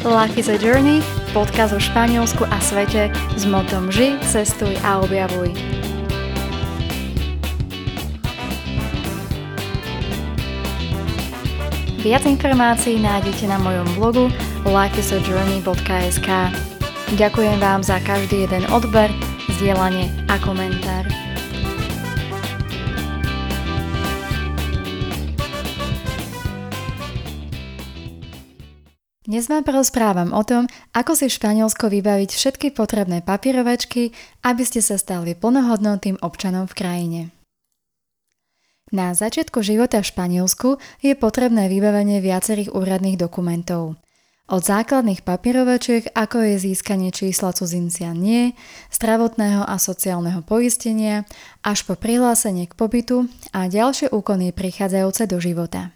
Life is a Journey, podcast o Španielsku a svete s motom Ži, cestuj a objavuj. Viac informácií nájdete na mojom blogu lifeisajourney.sk Ďakujem vám za každý jeden odber, zdieľanie a komentár. Dnes vám porozprávam o tom, ako si v Španielsku vybaviť všetky potrebné papierovačky, aby ste sa stali plnohodnotným občanom v krajine. Na začiatku života v Španielsku je potrebné vybavenie viacerých úradných dokumentov. Od základných papierovačiek, ako je získanie čísla cudzincia nie, zdravotného a sociálneho poistenia, až po prihlásenie k pobytu a ďalšie úkony prichádzajúce do života.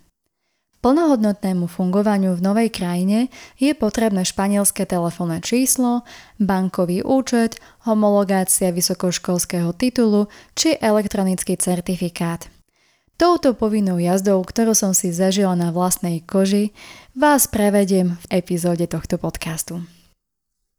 Plnohodnotnému fungovaniu v novej krajine je potrebné španielské telefónne číslo, bankový účet, homologácia vysokoškolského titulu či elektronický certifikát. Touto povinnou jazdou, ktorú som si zažila na vlastnej koži, vás prevediem v epizóde tohto podcastu.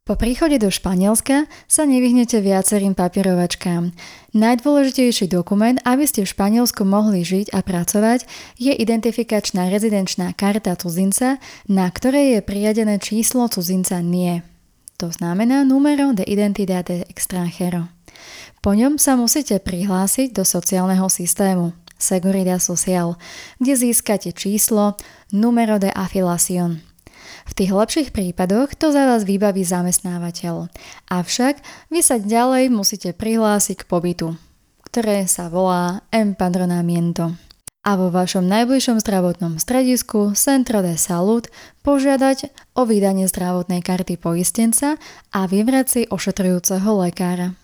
Po príchode do Španielska sa nevyhnete viacerým papierovačkám. Najdôležitejší dokument, aby ste v Španielsku mohli žiť a pracovať, je identifikačná rezidenčná karta cudzinca, na ktorej je priadené číslo cudzinca NIE. To znamená numero de identidad de extranjero. Po ňom sa musíte prihlásiť do sociálneho systému Seguridad Social, kde získate číslo numero de afiliación. V tých lepších prípadoch to za vás vybaví zamestnávateľ. Avšak vy sa ďalej musíte prihlásiť k pobytu, ktoré sa volá empadronamiento. A vo vašom najbližšom zdravotnom stredisku Centro de Salud požiadať o vydanie zdravotnej karty poistenca a vybrať si ošetrujúceho lekára.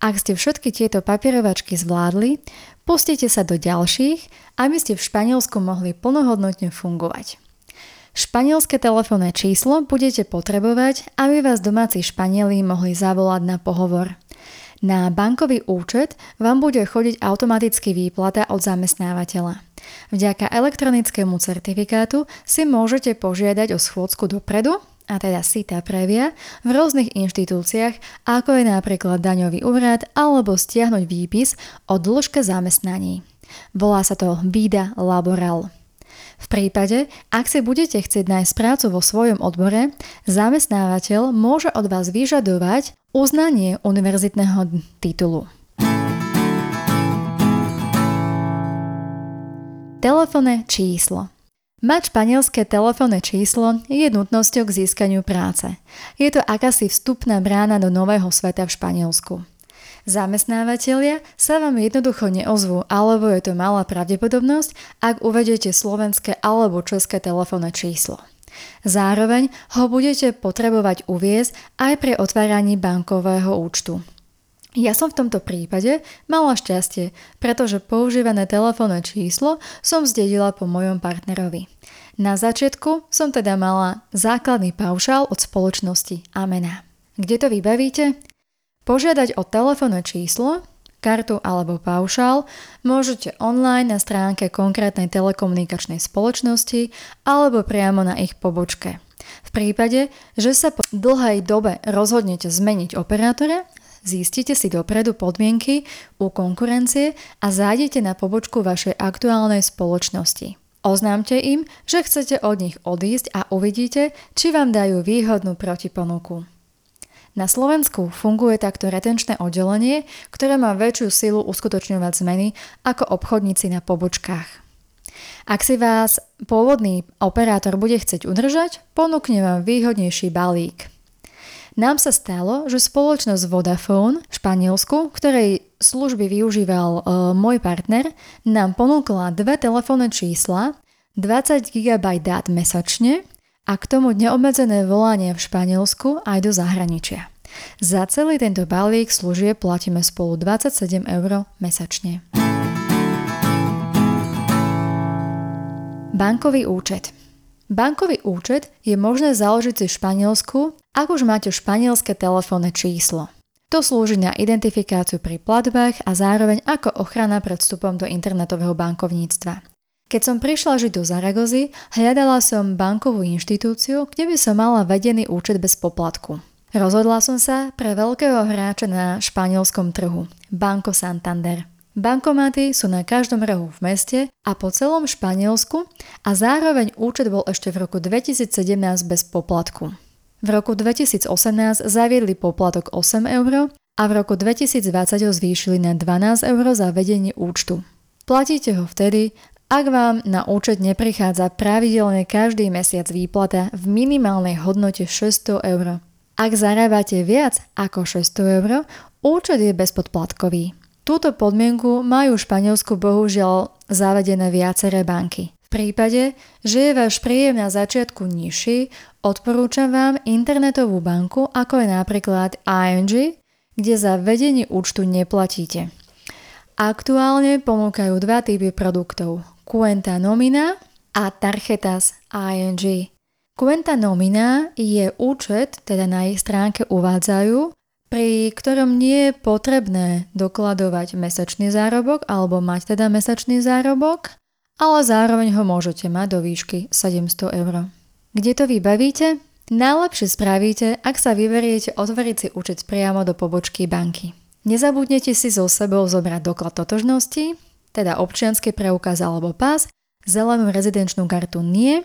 Ak ste všetky tieto papierovačky zvládli, pustite sa do ďalších, aby ste v Španielsku mohli plnohodnotne fungovať. Španielské telefónne číslo budete potrebovať, aby vás domáci Španieli mohli zavolať na pohovor. Na bankový účet vám bude chodiť automaticky výplata od zamestnávateľa. Vďaka elektronickému certifikátu si môžete požiadať o schôdzku dopredu, a teda SITA previa, v rôznych inštitúciách, ako je napríklad daňový úrad alebo stiahnuť výpis o dĺžke zamestnaní. Volá sa to Vida Laboral. V prípade, ak si budete chcieť nájsť prácu vo svojom odbore, zamestnávateľ môže od vás vyžadovať uznanie univerzitného titulu. Telefónne číslo Mať španielské telefónne číslo je nutnosťou k získaniu práce. Je to akási vstupná brána do nového sveta v Španielsku. Zamestnávateľia sa vám jednoducho neozvú, alebo je to malá pravdepodobnosť, ak uvedete slovenské alebo české telefónne číslo. Zároveň ho budete potrebovať uviezť aj pri otváraní bankového účtu. Ja som v tomto prípade mala šťastie, pretože používané telefónne číslo som zdedila po mojom partnerovi. Na začiatku som teda mala základný paušál od spoločnosti Amena. Kde to vybavíte? Požiadať o telefónne číslo, kartu alebo paušál môžete online na stránke konkrétnej telekomunikačnej spoločnosti alebo priamo na ich pobočke. V prípade, že sa po dlhej dobe rozhodnete zmeniť operátora, zistite si dopredu podmienky u konkurencie a zájdete na pobočku vašej aktuálnej spoločnosti. Oznámte im, že chcete od nich odísť a uvidíte, či vám dajú výhodnú protiponuku. Na Slovensku funguje takto retenčné oddelenie, ktoré má väčšiu silu uskutočňovať zmeny ako obchodníci na pobočkách. Ak si vás pôvodný operátor bude chcieť udržať, ponúkne vám výhodnejší balík. Nám sa stalo, že spoločnosť Vodafone v Španielsku, ktorej služby využíval e, môj partner, nám ponúkla dve telefónne čísla, 20 GB dát mesačne a k tomu neobmedzené volanie v Španielsku aj do zahraničia. Za celý tento balík služieb platíme spolu 27 eur mesačne. Bankový účet Bankový účet je možné založiť si v Španielsku, ak už máte španielské telefónne číslo. To slúži na identifikáciu pri platbách a zároveň ako ochrana pred vstupom do internetového bankovníctva. Keď som prišla žiť do Zaragozy, hľadala som bankovú inštitúciu, kde by som mala vedený účet bez poplatku. Rozhodla som sa pre veľkého hráča na španielskom trhu, Banco Santander. Bankomaty sú na každom rohu v meste a po celom Španielsku a zároveň účet bol ešte v roku 2017 bez poplatku. V roku 2018 zaviedli poplatok 8 eur a v roku 2020 ho zvýšili na 12 eur za vedenie účtu. Platíte ho vtedy, ak vám na účet neprichádza pravidelne každý mesiac výplata v minimálnej hodnote 600 eur. Ak zarábate viac ako 600 eur, účet je bezpodplatkový. Túto podmienku majú v Španielsku bohužiaľ zavedené viaceré banky. V prípade, že je váš príjem na začiatku nižší, odporúčam vám internetovú banku ako je napríklad ING, kde za vedenie účtu neplatíte. Aktuálne ponúkajú dva typy produktov. Cuenta Nomina a Tarjetas ING. Cuenta Nomina je účet, teda na ich stránke uvádzajú, pri ktorom nie je potrebné dokladovať mesačný zárobok alebo mať teda mesačný zárobok, ale zároveň ho môžete mať do výšky 700 eur. Kde to vybavíte? Najlepšie spravíte, ak sa vyberiete otvoriť si účet priamo do pobočky banky. Nezabudnete si so sebou zobrať doklad totožnosti, teda občianský preukaz alebo pás, zelenú rezidenčnú kartu nie,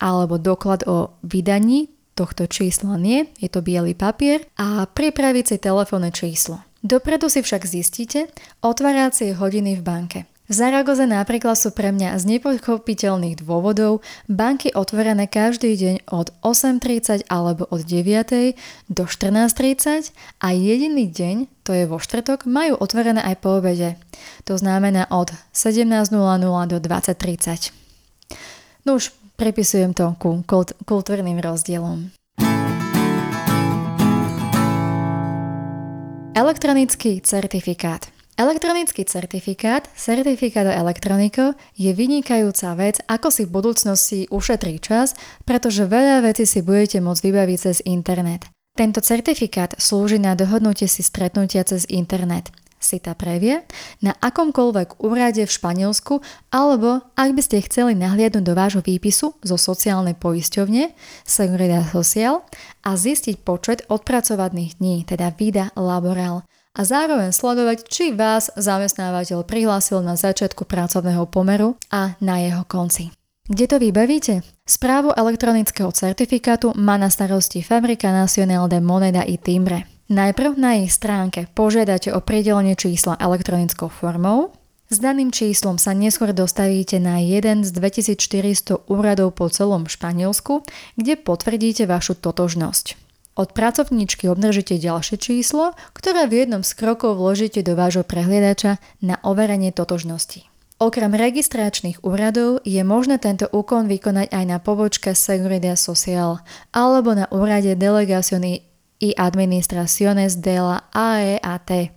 alebo doklad o vydaní tohto čísla nie, je to biely papier a pripraviť si telefónne číslo. Dopredu si však zistíte otváracie hodiny v banke. V Zaragoze napríklad sú pre mňa z nepochopiteľných dôvodov banky otvorené každý deň od 8.30 alebo od 9.00 do 14.30 a jediný deň, to je vo štvrtok, majú otvorené aj po obede. To znamená od 17.00 do 20.30. No už pripisujem to ku kultúrnym rozdielom. Elektronický certifikát. Elektronický certifikát, certifikát elektroniko, je vynikajúca vec, ako si v budúcnosti ušetrí čas, pretože veľa vecí si budete môcť vybaviť cez internet. Tento certifikát slúži na dohodnutie si stretnutia cez internet. Si ta previe na akomkoľvek úrade v Španielsku alebo ak by ste chceli nahliadnúť do vášho výpisu zo sociálnej poisťovne Seguridad Social a zistiť počet odpracovaných dní, teda vida laboral a zároveň sledovať, či vás zamestnávateľ prihlásil na začiatku pracovného pomeru a na jeho konci. Kde to vybavíte? Správu elektronického certifikátu má na starosti Fabrika Nacional de Moneda i Timbre. Najprv na ich stránke požiadate o pridelenie čísla elektronickou formou. S daným číslom sa neskôr dostavíte na jeden z 2400 úradov po celom Španielsku, kde potvrdíte vašu totožnosť. Od pracovníčky obdržíte ďalšie číslo, ktoré v jednom z krokov vložíte do vášho prehliadača na overenie totožnosti. Okrem registračných úradov je možné tento úkon vykonať aj na pobočke Seguridad Social alebo na úrade Delegaciony y Administraciones de la AEAT.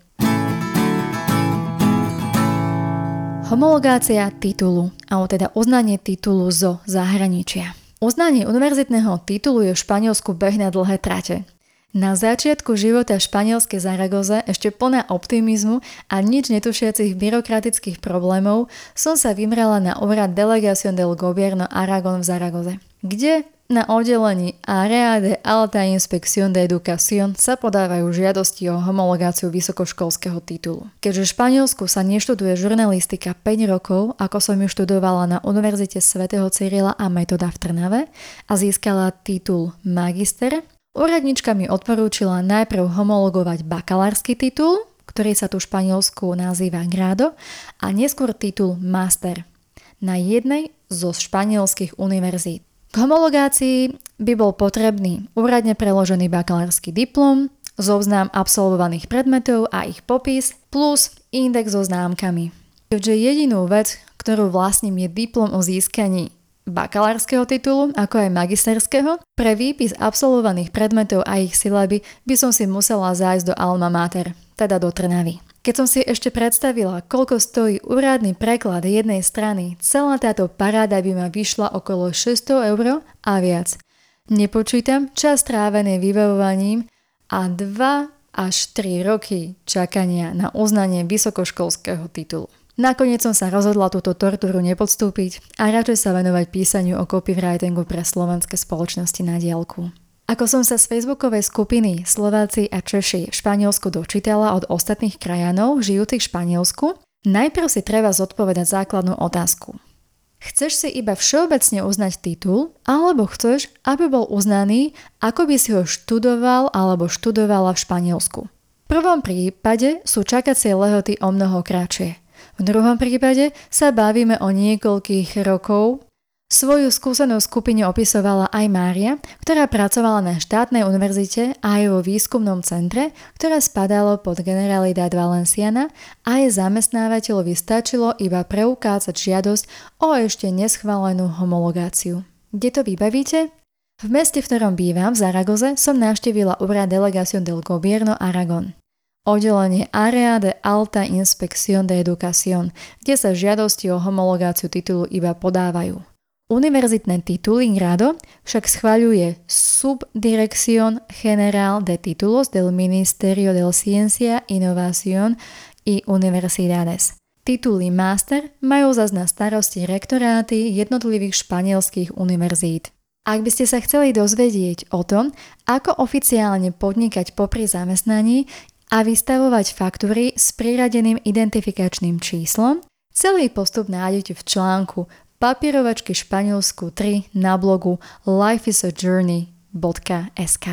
Homologácia titulu, alebo teda uznanie titulu zo zahraničia. Uznanie univerzitného titulu je v Španielsku beh na dlhé trate. Na začiatku života španielskej Zaragoze, ešte plná optimizmu a nič netušiacich byrokratických problémov, som sa vymrala na úrad Delegación del Gobierno Aragon v Zaragoze, kde na oddelení Area de Alta Inspección de Educación sa podávajú žiadosti o homologáciu vysokoškolského titulu. Keďže v Španielsku sa neštuduje žurnalistika 5 rokov, ako som ju študovala na Univerzite svätého Cyrila a Metoda v Trnave a získala titul magister, úradnička mi odporúčila najprv homologovať bakalársky titul, ktorý sa tu v Španielsku nazýva grado, a neskôr titul master na jednej zo španielských univerzít. K homologácii by bol potrebný úradne preložený bakalársky diplom, zoznam absolvovaných predmetov a ich popis, plus index so známkami. Keďže jedinú vec, ktorú vlastním je diplom o získaní bakalárskeho titulu, ako aj magisterského, pre výpis absolvovaných predmetov a ich silaby by som si musela zájsť do Alma Mater, teda do Trnavy. Keď som si ešte predstavila, koľko stojí úradný preklad jednej strany, celá táto paráda by ma vyšla okolo 600 eur a viac. Nepočítam čas trávený vybavovaním a 2 až 3 roky čakania na uznanie vysokoškolského titulu. Nakoniec som sa rozhodla túto tortúru nepodstúpiť a radšej sa venovať písaniu o copywritingu pre slovenské spoločnosti na diálku. Ako som sa z facebookovej skupiny Slováci a Češi v Španielsku dočítala od ostatných krajanov žijúcich v Španielsku, najprv si treba zodpovedať základnú otázku. Chceš si iba všeobecne uznať titul, alebo chceš, aby bol uznaný, ako by si ho študoval alebo študovala v Španielsku. V prvom prípade sú čakacie lehoty o mnoho kratšie – v druhom prípade sa bavíme o niekoľkých rokov. Svoju skúsenú skupine opisovala aj Mária, ktorá pracovala na štátnej univerzite a aj vo výskumnom centre, ktoré spadalo pod Generalidad Valenciana a jej zamestnávateľovi stačilo iba preukázať žiadosť o ešte neschválenú homologáciu. Kde to vybavíte? V meste, v ktorom bývam, v Zaragoze, som navštívila úrad Delegación del Gobierno Aragon oddelenie Area de Alta Inspección de Educación, kde sa žiadosti o homologáciu titulu iba podávajú. Univerzitné tituly Grado však schváľuje Subdirección General de Títulos del Ministerio de Ciencia, Innovación y Universidades. Tituly Master majú zase na starosti rektoráty jednotlivých španielských univerzít. Ak by ste sa chceli dozvedieť o tom, ako oficiálne podnikať popri zamestnaní, a vystavovať faktúry s priradeným identifikačným číslom. Celý postup nájdete v článku Papierovačky Španielsku 3 na blogu lifeisajourney.sk.